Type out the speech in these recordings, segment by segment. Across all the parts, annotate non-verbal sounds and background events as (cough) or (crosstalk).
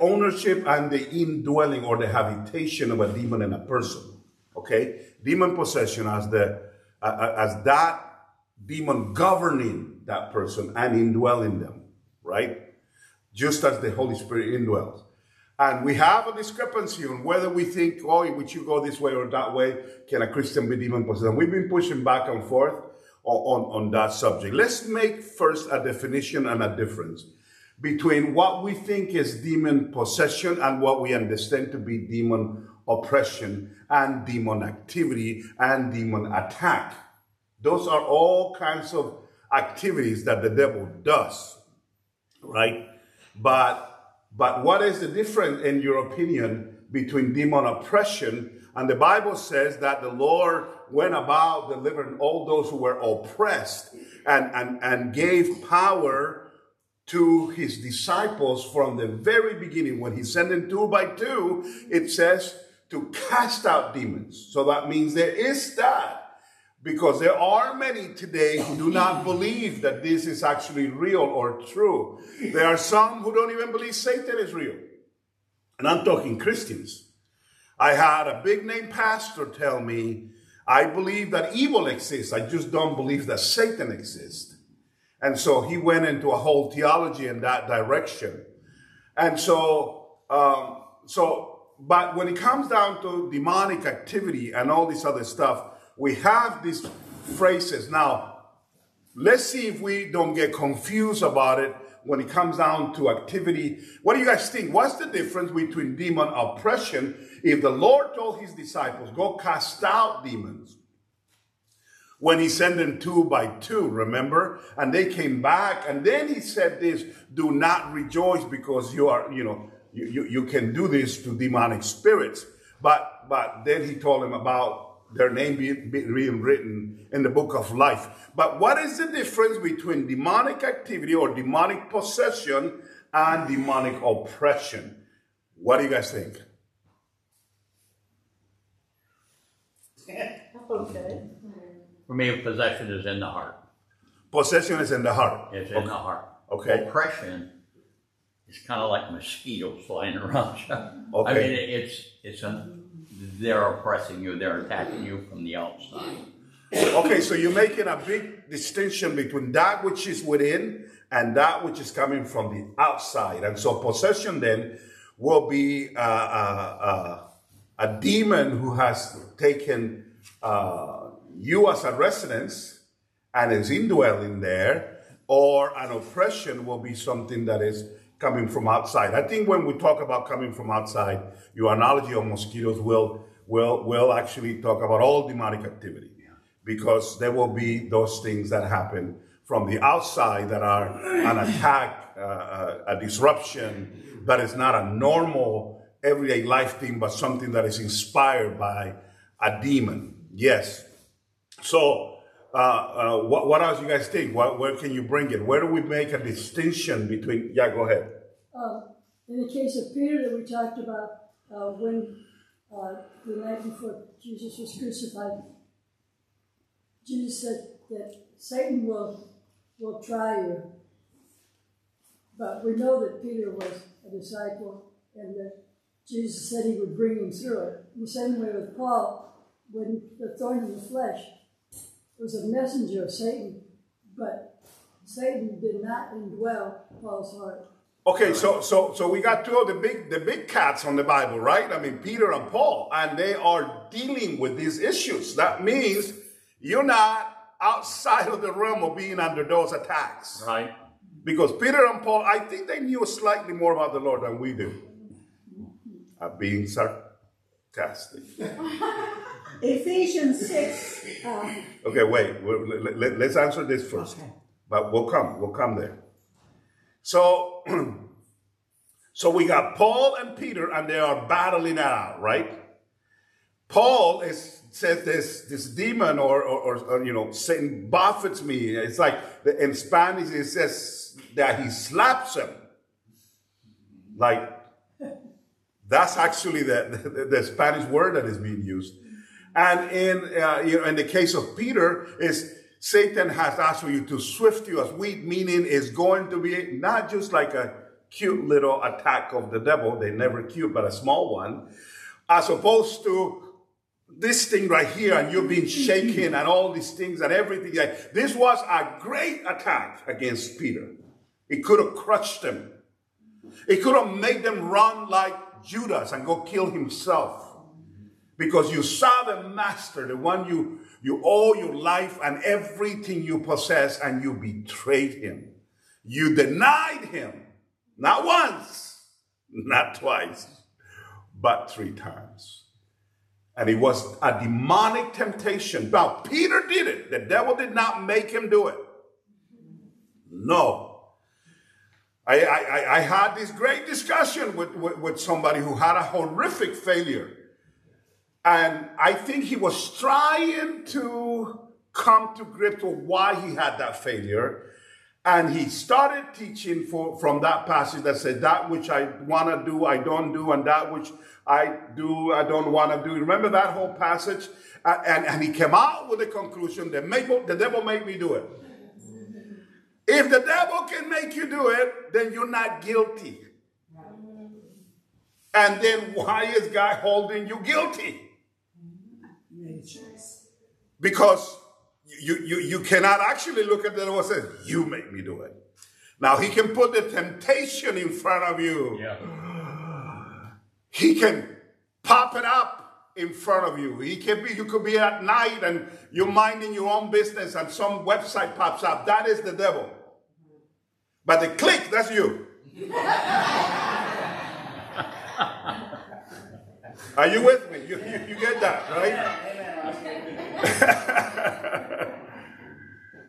ownership and the indwelling or the habitation of a demon in a person. Okay, demon possession as the uh, as that demon governing that person and indwelling them, right? Just as the Holy Spirit indwells. And we have a discrepancy on whether we think, oh, would you go this way or that way? Can a Christian be demon possessed? And we've been pushing back and forth on, on, on that subject. Let's make first a definition and a difference between what we think is demon possession and what we understand to be demon oppression and demon activity and demon attack. Those are all kinds of activities that the devil does, right? But but what is the difference, in your opinion, between demon oppression and the Bible says that the Lord went about delivering all those who were oppressed and, and, and gave power to his disciples from the very beginning. When he sent them two by two, it says to cast out demons. So that means there is that. Because there are many today who do not believe that this is actually real or true. There are some who don't even believe Satan is real. And I'm talking Christians. I had a big name pastor tell me, I believe that evil exists. I just don't believe that Satan exists. And so he went into a whole theology in that direction. And so, um, so, but when it comes down to demonic activity and all this other stuff, we have these phrases. Now, let's see if we don't get confused about it when it comes down to activity. What do you guys think? What's the difference between demon oppression? If the Lord told his disciples, go cast out demons, when he sent them two by two, remember? And they came back, and then he said this, do not rejoice because you are, you know, you, you, you can do this to demonic spirits. But, but then he told them about their name being, being written in the book of life. But what is the difference between demonic activity or demonic possession and demonic oppression? What do you guys think? (laughs) Okay. For me, possession is in the heart. Possession is in the heart. It's in okay. the heart. Okay. Oppression is kind of like mosquitoes (laughs) flying around. you. Okay. I mean, it's it's a they're oppressing you. They're attacking you from the outside. Okay, so you're making a big distinction between that which is within and that which is coming from the outside. And so possession then will be uh, uh, uh, a demon who has taken uh, you as a residence and is indwelling there, or an oppression will be something that is coming from outside. I think when we talk about coming from outside, your analogy of mosquitoes will will will actually talk about all demonic activity because there will be those things that happen from the outside that are an attack, uh, a, a disruption, but it's not a normal everyday life thing, but something that is inspired by a demon. Yes. So, uh, uh, what, what else you guys think? What, where can you bring it? Where do we make a distinction between? Yeah, go ahead. Um, in the case of Peter that we talked about, uh, when uh, the night before Jesus was crucified, Jesus said that Satan will will try you. But we know that Peter was a disciple and that Jesus said he would bring him through it. The same way with Paul, when the thorn in the flesh was a messenger of Satan, but Satan did not indwell Paul's heart. Okay, so so so we got two of the big the big cats on the Bible, right? I mean Peter and Paul, and they are dealing with these issues. That means you're not outside of the realm of being under those attacks. Right. Because Peter and Paul, I think they knew slightly more about the Lord than we do. I'm being sarcastic. (laughs) Ephesians 6, uh, Okay, wait. let- let- Let's answer this first. Okay. But we'll come. We'll come there. So, (clears throat) so we got Paul and Peter, and they are battling it out, right? Paul is says this this demon or or, or you know Satan buffets me. It's like in Spanish it says that he slaps him. Like that's actually the, the, the Spanish word that is being used. And in uh, you know in the case of Peter is Satan has asked for you to swift you as wheat, meaning is going to be not just like a cute little attack of the devil. They never cute, but a small one, as opposed to this thing right here and you're being shaken and all these things and everything. This was a great attack against Peter. It could have crushed him. It could have made them run like Judas and go kill himself. Because you saw the master, the one you, you owe your life and everything you possess, and you betrayed him. You denied him. Not once, not twice, but three times. And it was a demonic temptation. Now, Peter did it. The devil did not make him do it. No. I, I, I had this great discussion with, with, with somebody who had a horrific failure. And I think he was trying to come to grips with why he had that failure. And he started teaching for, from that passage that said, That which I want to do, I don't do, and that which I do, I don't want to do. Remember that whole passage? Uh, and, and he came out with the conclusion that the devil made me do it. If the devil can make you do it, then you're not guilty. And then why is God holding you guilty? Because you, you, you cannot actually look at the devil and say, You make me do it. Now, he can put the temptation in front of you. Yeah. He can pop it up in front of you. He can be, you could be at night and you're minding your own business and some website pops up. That is the devil. But the click, that's you. Are you with me? You, you, you get that, right? (laughs)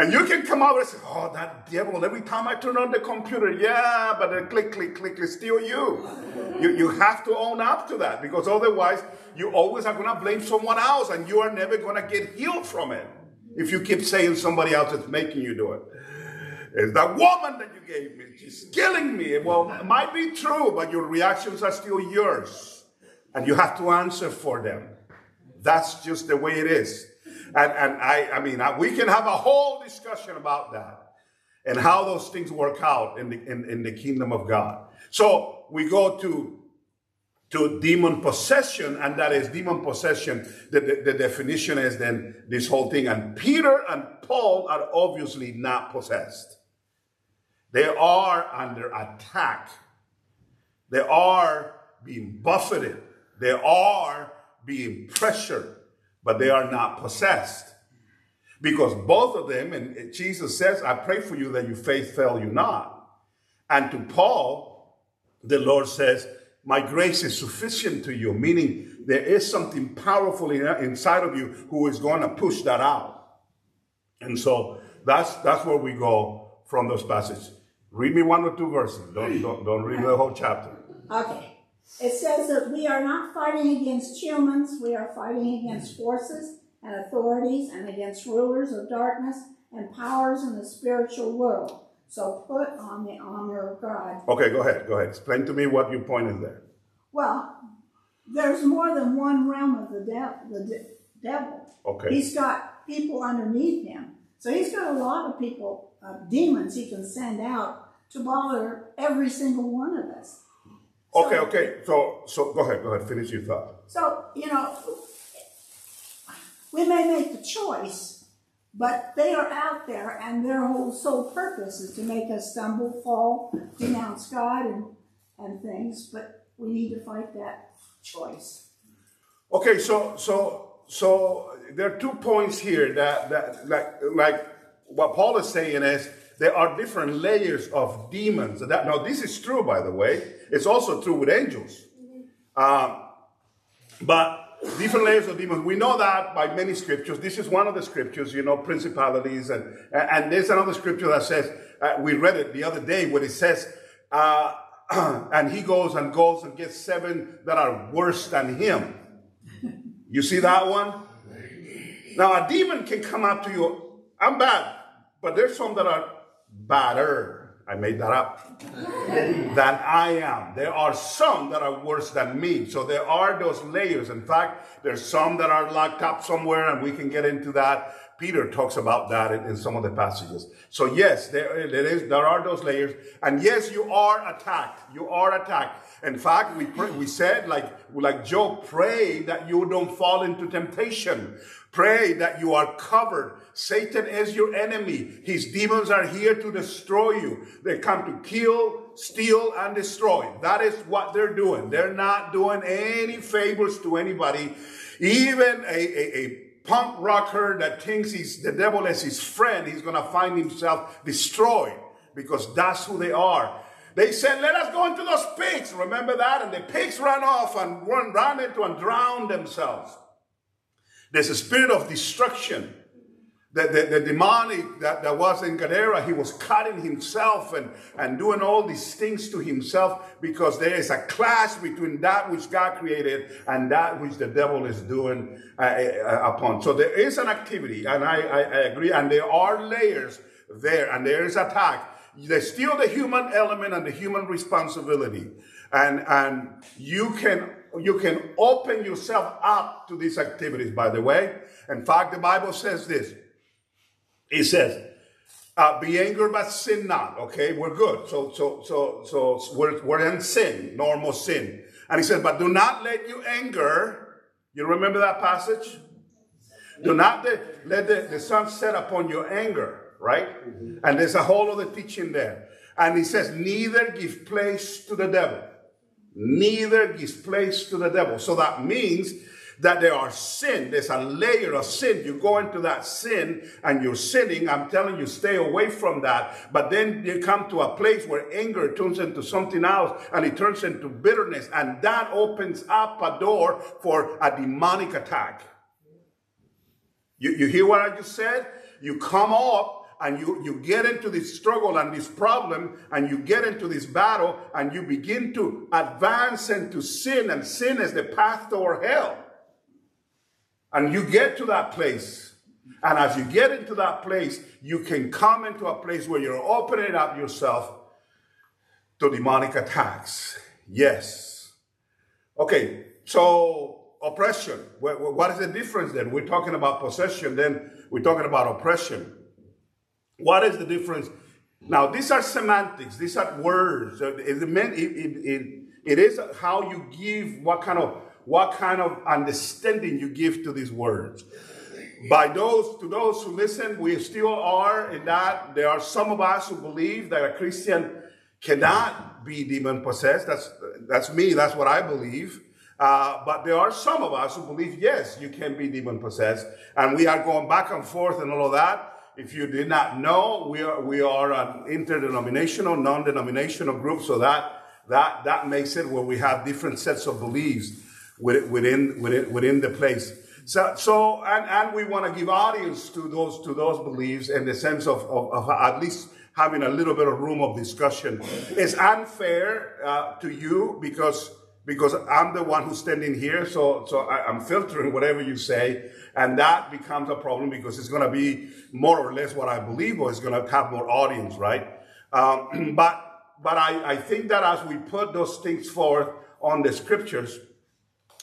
And you can come out and say, oh, that devil, every time I turn on the computer, yeah, but the click, click, click is still you. you. You have to own up to that because otherwise you always are going to blame someone else and you are never going to get healed from it if you keep saying somebody else is making you do it. It's that woman that you gave me. She's killing me. Well, it might be true, but your reactions are still yours. And you have to answer for them. That's just the way it is. And, and I, I mean, I, we can have a whole discussion about that and how those things work out in the, in, in the kingdom of God. So we go to to demon possession, and that is demon possession. The, the, the, definition is then this whole thing. And Peter and Paul are obviously not possessed. They are under attack. They are being buffeted. They are being pressured but they are not possessed. Because both of them, and Jesus says, I pray for you that your faith fail you not. And to Paul, the Lord says, My grace is sufficient to you, meaning there is something powerful inside of you who is going to push that out. And so that's that's where we go from those passages. Read me one or two verses. Don't, don't, don't read the whole chapter. Okay. It says that we are not fighting against humans, we are fighting against forces and authorities and against rulers of darkness and powers in the spiritual world. So put on the armor of God. Okay, go ahead. Go ahead. Explain to me what your point is there. Well, there's more than one realm of the, de- the de- devil. Okay. He's got people underneath him. So he's got a lot of people, uh, demons he can send out to bother every single one of us. Okay, so, okay. So, so go ahead, go ahead. Finish your thought. So you know, we may make the choice, but they are out there, and their whole sole purpose is to make us stumble, fall, denounce God, and and things. But we need to fight that choice. Okay, so so so there are two points here that that like like what Paul is saying is there are different layers of demons. That, now, this is true, by the way. It's also true with angels. Uh, but different layers of demons. We know that by many scriptures. This is one of the scriptures, you know, principalities. And, and there's another scripture that says, uh, we read it the other day, where it says, uh, (clears throat) and he goes and goes and gets seven that are worse than him. You see that one? Now, a demon can come up to you. I'm bad, but there's some that are badder. I made that up. than I am. There are some that are worse than me. So there are those layers. In fact, there's some that are locked up somewhere, and we can get into that Peter talks about that in, in some of the passages. So yes, there, there is there are those layers, and yes, you are attacked. You are attacked. In fact, we pray, we said like like Job, pray that you don't fall into temptation. Pray that you are covered. Satan is your enemy. His demons are here to destroy you. They come to kill, steal, and destroy. That is what they're doing. They're not doing any favors to anybody. Even a, a, a punk rocker that thinks he's the devil is his friend, he's gonna find himself destroyed because that's who they are. They said, let us go into those pigs. Remember that? And the pigs ran off and run, ran into and drowned themselves. There's a spirit of destruction. The, the, the, demonic that, that was in Gadara, he was cutting himself and, and doing all these things to himself because there is a clash between that which God created and that which the devil is doing uh, uh, upon. So there is an activity, and I, I, I agree, and there are layers there, and there is attack. There's still the human element and the human responsibility. And, and you can you can open yourself up to these activities, by the way. In fact, the Bible says this. It says, uh, be angry but sin not. Okay, we're good. So, so, so, so we're, we're in sin, normal sin. And he says, but do not let you anger. You remember that passage? Do not let, let the, the sun set upon your anger, right? Mm-hmm. And there's a whole other teaching there. And he says, neither give place to the devil neither gives place to the devil. So that means that there are sin. There's a layer of sin. You go into that sin and you're sinning. I'm telling you, stay away from that. But then you come to a place where anger turns into something else and it turns into bitterness. And that opens up a door for a demonic attack. You, you hear what I just said? You come up and you, you get into this struggle and this problem and you get into this battle and you begin to advance into sin and sin is the path toward hell. And you get to that place. And as you get into that place, you can come into a place where you're opening up yourself to demonic attacks. Yes. Okay, so oppression. What is the difference then? We're talking about possession, then we're talking about oppression. What is the difference? Now, these are semantics. These are words. It, it, it, it is how you give what kind of what kind of understanding you give to these words. By those to those who listen, we still are in that there are some of us who believe that a Christian cannot be demon possessed. That's that's me. That's what I believe. Uh, but there are some of us who believe yes, you can be demon possessed, and we are going back and forth and all of that. If you did not know, we are, we are an interdenominational, non-denominational group, so that, that, that makes it where we have different sets of beliefs within, within, within the place. So, so and, and we want to give audience to those, to those beliefs in the sense of, of, of at least having a little bit of room of discussion. It's unfair uh, to you because because I'm the one who's standing here, so so I, am filtering whatever you say, and that becomes a problem because it's going to be more or less what I believe, or it's going to have more audience, right? Um, (clears throat) but but I, I think that as we put those things forth on the scriptures,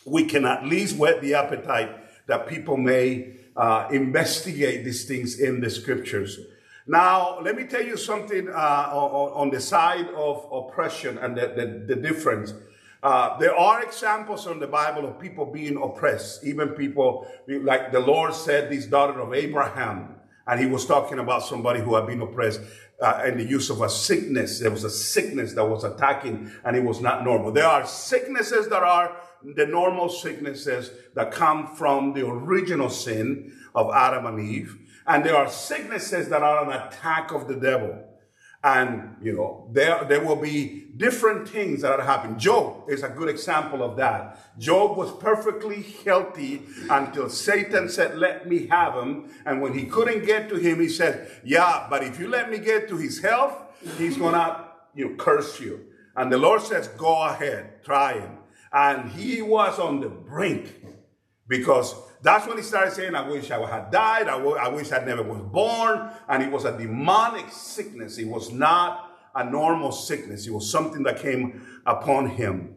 we can at least whet the appetite that people may uh, investigate these things in the scriptures. Now, let me tell you something uh, on, on, the side of oppression and the, the, the difference. Uh, there are examples in the Bible of people being oppressed, even people like the Lord said, this daughter of Abraham, and he was talking about somebody who had been oppressed uh, in the use of a sickness. There was a sickness that was attacking, and it was not normal. There are sicknesses that are the normal sicknesses that come from the original sin of Adam and Eve, and there are sicknesses that are an attack of the devil. And, you know, there, there will be different things that are happening. Job is a good example of that. Job was perfectly healthy until Satan said, let me have him. And when he couldn't get to him, he said, yeah, but if you let me get to his health, he's gonna, you know, curse you. And the Lord says, go ahead, try him. And he was on the brink because that's when he started saying, I wish I had died. I, wish I never was born. And it was a demonic sickness. It was not a normal sickness. It was something that came upon him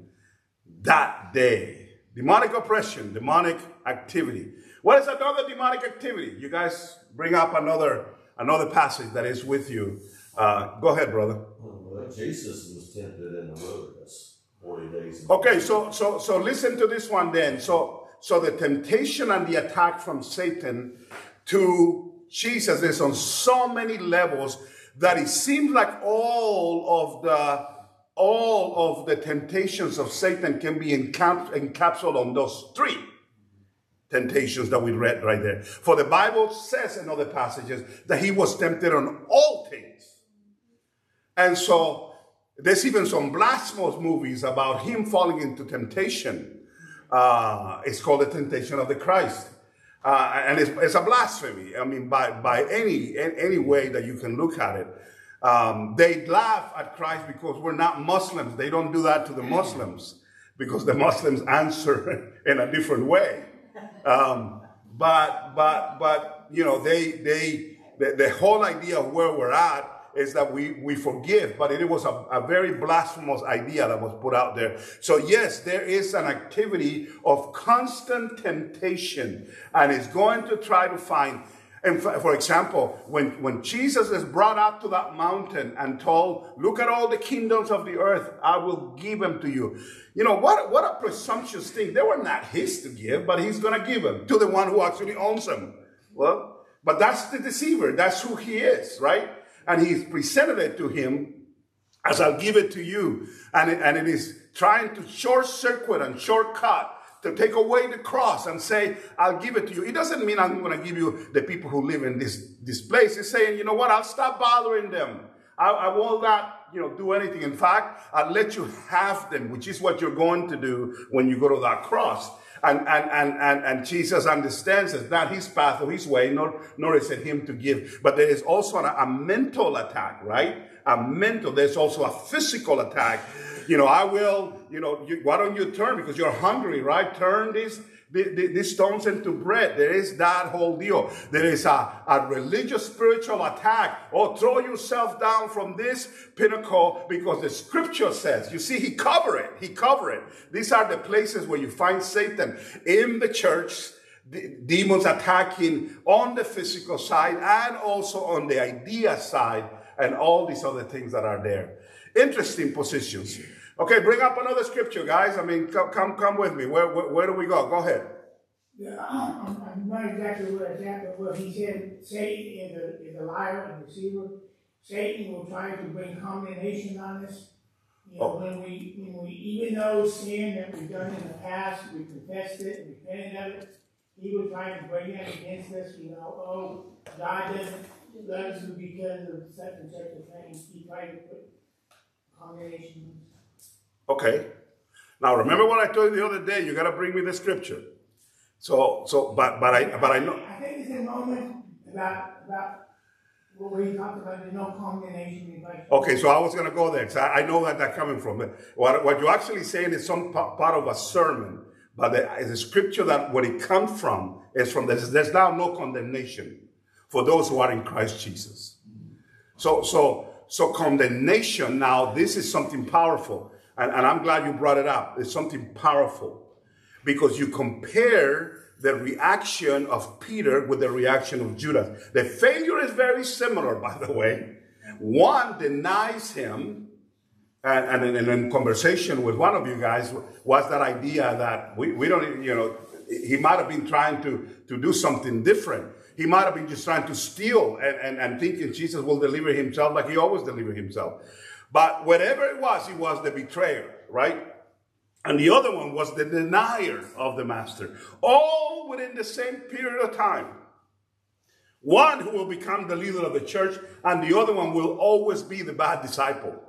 that day. Demonic oppression, demonic activity. What is another demonic activity? You guys bring up another another passage that is with you. Uh, go ahead, brother. Well, Jesus was tempted in the wilderness 40 days. Okay, so so so listen to this one then. So so the temptation and the attack from Satan to Jesus is on so many levels that it seems like all of the all of the temptations of Satan can be encap- encapsulated on those three temptations that we read right there. For the Bible says in other passages that he was tempted on all things. And so there's even some blasphemous movies about him falling into temptation. Uh, it's called the temptation of the Christ. Uh, and it's, it's, a blasphemy. I mean, by, by any, any way that you can look at it. Um, they laugh at Christ because we're not Muslims. They don't do that to the Muslims because the Muslims answer (laughs) in a different way. Um, but, but, but, you know, they, they, the, the whole idea of where we're at is that we, we forgive, but it was a, a, very blasphemous idea that was put out there. So yes, there is an activity of constant temptation and it's going to try to find and for example, when, when Jesus is brought up to that mountain and told, look at all the kingdoms of the earth, I will give them to you. You know, what, what a presumptuous thing. They were not his to give, but he's going to give them to the one who actually owns them. Well, but that's the deceiver. That's who he is, right? And he's presented it to him as I'll give it to you. And it, and it is trying to short circuit and shortcut to take away the cross and say, I'll give it to you. It doesn't mean I'm going to give you the people who live in this, this place. It's saying, you know what? I'll stop bothering them. I, I will not, you know, do anything. In fact, I'll let you have them, which is what you're going to do when you go to that cross. And, and, and, and, and Jesus understands it's not his path or his way, nor, nor is it him to give. But there is also a, a mental attack, right? A mental, there's also a physical attack you know, I will, you know, you, why don't you turn? Because you're hungry, right? Turn these, these stones into bread. There is that whole deal. There is a, a religious spiritual attack. Oh, throw yourself down from this pinnacle because the scripture says, you see, he cover it. He cover it. These are the places where you find Satan in the church demons attacking on the physical side and also on the idea side and all these other things that are there. Interesting positions. Okay, bring up another scripture, guys. I mean, come, come, come with me. Where, where, where do we go? Go ahead. Yeah, I'm, I'm not exactly what it's at, but he said Satan is a, is a liar and a deceiver. Satan will try to bring condemnation on us. You know, oh. when we, when we, even though sin that we've done in the past, we confessed it, we repented of it, he will try to bring that against us. You know, oh, God doesn't love us because of such and such a thing. He tried to put condemnation. Okay. Now remember what I told you the other day. You got to bring me the scripture. So, so, but, but I, but I know. I think it's a moment about about what we talked about. There's no condemnation in Okay, so I was going to go there because I, I, know that that's coming from. What what you're actually saying is some part of a sermon, but the, the scripture that where it comes from is from this. There's now no condemnation for those who are in Christ Jesus. So, so so condemnation now, this is something powerful. And, and I'm glad you brought it up. It's something powerful because you compare the reaction of Peter with the reaction of Judas. The failure is very similar, by the way. One denies him, and, and, in conversation with one of you guys was that idea that we, we don't, you know, he might have been trying to, to do something different. He might have been just trying to steal and, and, and thinking Jesus will deliver himself like he always delivered himself. But whatever it was, he was the betrayer, right? And the other one was the denier of the master. All within the same period of time. One who will become the leader of the church, and the other one will always be the bad disciple.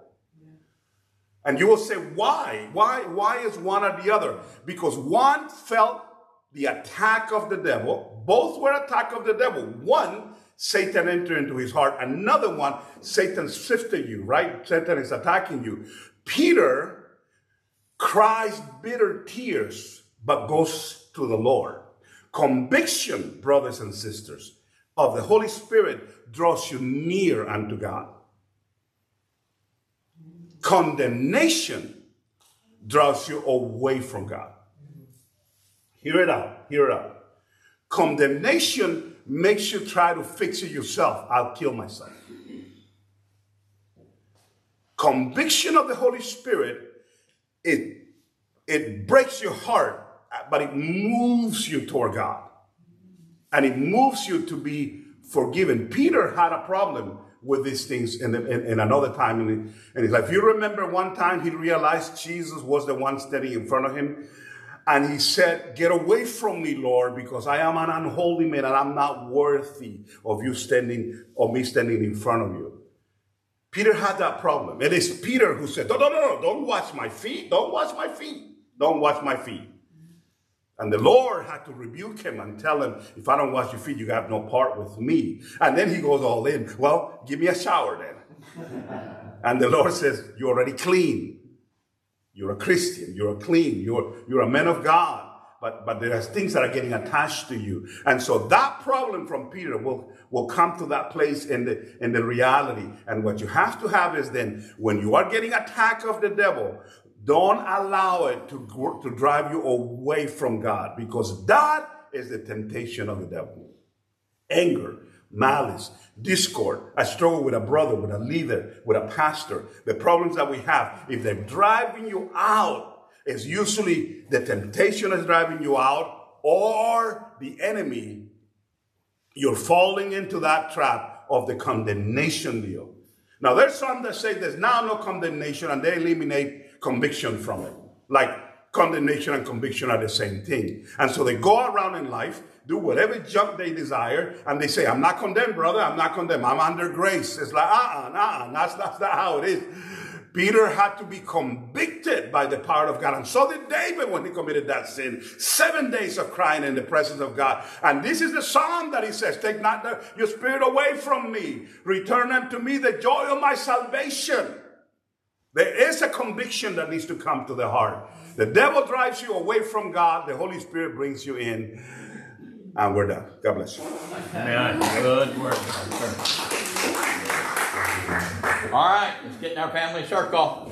And you will say, why? Why, why is one or the other? Because one felt the attack of the devil. Both were attack of the devil. One, Satan entered into his heart. Another one, Satan sifted you, right? Satan is attacking you. Peter cries bitter tears, but goes to the Lord. Conviction, brothers and sisters, of the Holy Spirit draws you near unto God. Condemnation draws you away from God. Hear it out. Hear it out. Condemnation makes you try to fix it yourself. I'll kill myself. Conviction of the Holy Spirit, it, it breaks your heart, but it moves you toward God. And it moves you to be forgiven. Peter had a problem with these things in, in, another time in, in his life. You remember one time he realized Jesus was the one standing in front of him and he said, Get away from me, Lord, because I am an unholy man and I'm not worthy of you standing, or me standing in front of you. Peter had that problem. It is Peter who said, No, no, no, no, don't wash my feet. Don't wash my feet. Don't wash my feet. And the Lord had to rebuke him and tell him, If I don't wash your feet, you have no part with me. And then he goes all in, Well, give me a shower then. (laughs) and the Lord says, You're already clean. You're a Christian. You're clean. You're, you're a man of God. But, but there are things that are getting attached to you. And so that problem from Peter will, will come to that place in the, in the reality. And what you have to have is then when you are getting attack of the devil, don't allow it to, to drive you away from God because that is the temptation of the devil. Anger, malice, discord, a struggle with a brother, with a leader, with a pastor, the problems that we have, if they're driving you out, it's usually the temptation is driving you out or the enemy. You're falling into that trap of the condemnation deal. Now, there's some that say there's now no condemnation and they eliminate conviction from it. Like condemnation and conviction are the same thing. And so they go around in life do whatever junk they desire, and they say, I'm not condemned, brother, I'm not condemned, I'm under grace. It's like, uh-uh, uh-uh, that's, that's not how it is. Peter had to be convicted by the power of God. And so did David when he committed that sin. Seven days of crying in the presence of God. And this is the psalm that he says, Take not the, your spirit away from me. Return unto me the joy of my salvation. There is a conviction that needs to come to the heart. The devil drives you away from God. The Holy Spirit brings you in. And we're done. God bless you. Amen. Good work. All right, let's get in our family circle.